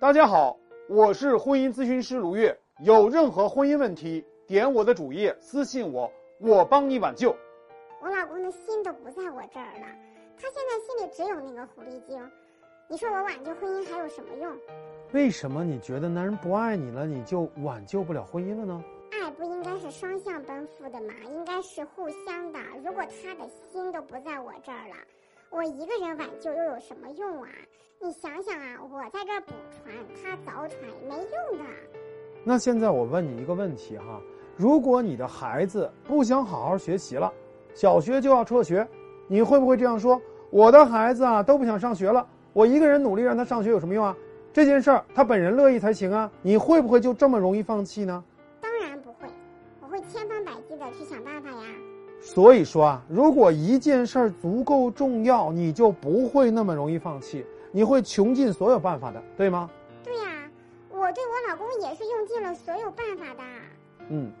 大家好，我是婚姻咨询师卢月。有任何婚姻问题，点我的主页私信我，我帮你挽救。我老公的心都不在我这儿了，他现在心里只有那个狐狸精。你说我挽救婚姻还有什么用？为什么你觉得男人不爱你了，你就挽救不了婚姻了呢？爱不应该是双向奔赴的吗？应该是互相的。如果他的心都不在我这儿了，我一个人挽救又有什么用啊？你想想啊，我在这儿补船，他凿船没用的。那现在我问你一个问题哈，如果你的孩子不想好好学习了，小学就要辍学，你会不会这样说？我的孩子啊都不想上学了，我一个人努力让他上学有什么用啊？这件事儿他本人乐意才行啊，你会不会就这么容易放弃呢？当然不会，我会千方百计的去想办法呀。所以说啊，如果一件事儿足够重要，你就不会那么容易放弃。你会穷尽所有办法的，对吗？对呀，我对我老公也是用尽了所有办法的。嗯，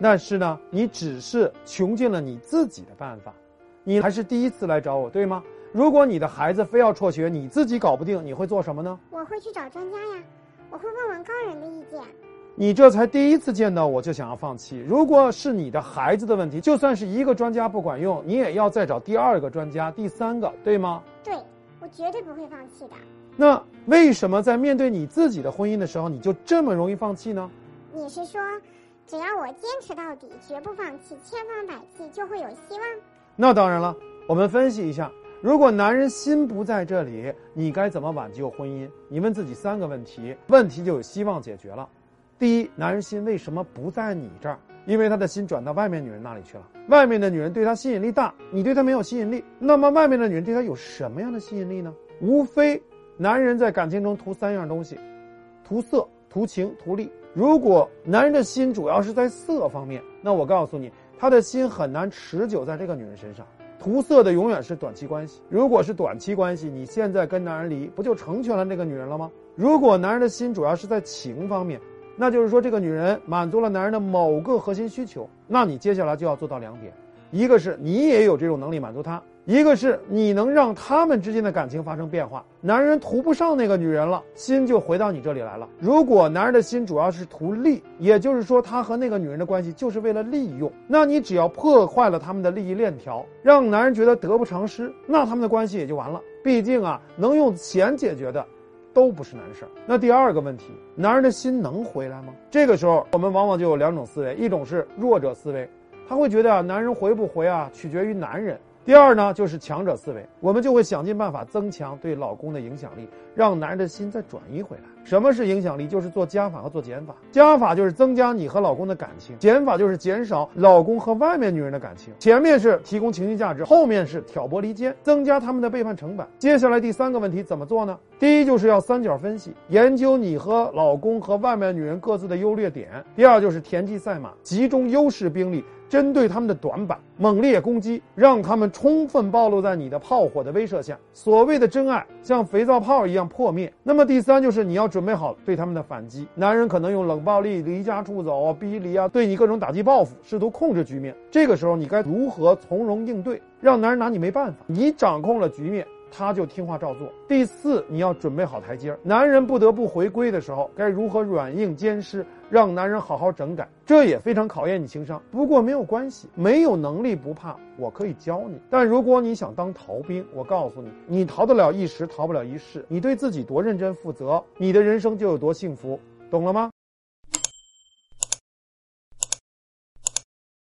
但是呢，你只是穷尽了你自己的办法，你还是第一次来找我，对吗？如果你的孩子非要辍学，你自己搞不定，你会做什么呢？我会去找专家呀，我会问问高人的意见。你这才第一次见到我就想要放弃，如果是你的孩子的问题，就算是一个专家不管用，你也要再找第二个专家、第三个，对吗？对。我绝对不会放弃的。那为什么在面对你自己的婚姻的时候，你就这么容易放弃呢？你是说，只要我坚持到底，绝不放弃，千方百计，就会有希望？那当然了。我们分析一下，如果男人心不在这里，你该怎么挽救婚姻？你问自己三个问题，问题就有希望解决了。第一，男人心为什么不在你这儿？因为他的心转到外面女人那里去了，外面的女人对他吸引力大，你对他没有吸引力。那么外面的女人对他有什么样的吸引力呢？无非男人在感情中图三样东西：图色、图情、图利。如果男人的心主要是在色方面，那我告诉你，他的心很难持久在这个女人身上。图色的永远是短期关系。如果是短期关系，你现在跟男人离，不就成全了那个女人了吗？如果男人的心主要是在情方面，那就是说，这个女人满足了男人的某个核心需求，那你接下来就要做到两点：一个是你也有这种能力满足她，一个是你能让他们之间的感情发生变化。男人图不上那个女人了，心就回到你这里来了。如果男人的心主要是图利，也就是说他和那个女人的关系就是为了利用，那你只要破坏了他们的利益链条，让男人觉得得不偿失，那他们的关系也就完了。毕竟啊，能用钱解决的。都不是难事儿。那第二个问题，男人的心能回来吗？这个时候，我们往往就有两种思维，一种是弱者思维，他会觉得啊，男人回不回啊，取决于男人。第二呢，就是强者思维，我们就会想尽办法增强对老公的影响力，让男人的心再转移回来。什么是影响力？就是做加法和做减法。加法就是增加你和老公的感情，减法就是减少老公和外面女人的感情。前面是提供情绪价值，后面是挑拨离间，增加他们的背叛成本。接下来第三个问题怎么做呢？第一就是要三角分析，研究你和老公和外面女人各自的优劣点。第二就是田忌赛马，集中优势兵力。针对他们的短板，猛烈攻击，让他们充分暴露在你的炮火的威慑下。所谓的真爱像肥皂泡一样破灭。那么第三就是你要准备好对他们的反击。男人可能用冷暴力、离家出走、逼离啊，对你各种打击报复，试图控制局面。这个时候你该如何从容应对，让男人拿你没办法？你掌控了局面。他就听话照做。第四，你要准备好台阶儿。男人不得不回归的时候，该如何软硬兼施，让男人好好整改？这也非常考验你情商。不过没有关系，没有能力不怕，我可以教你。但如果你想当逃兵，我告诉你，你逃得了一时，逃不了一世。你对自己多认真负责，你的人生就有多幸福，懂了吗？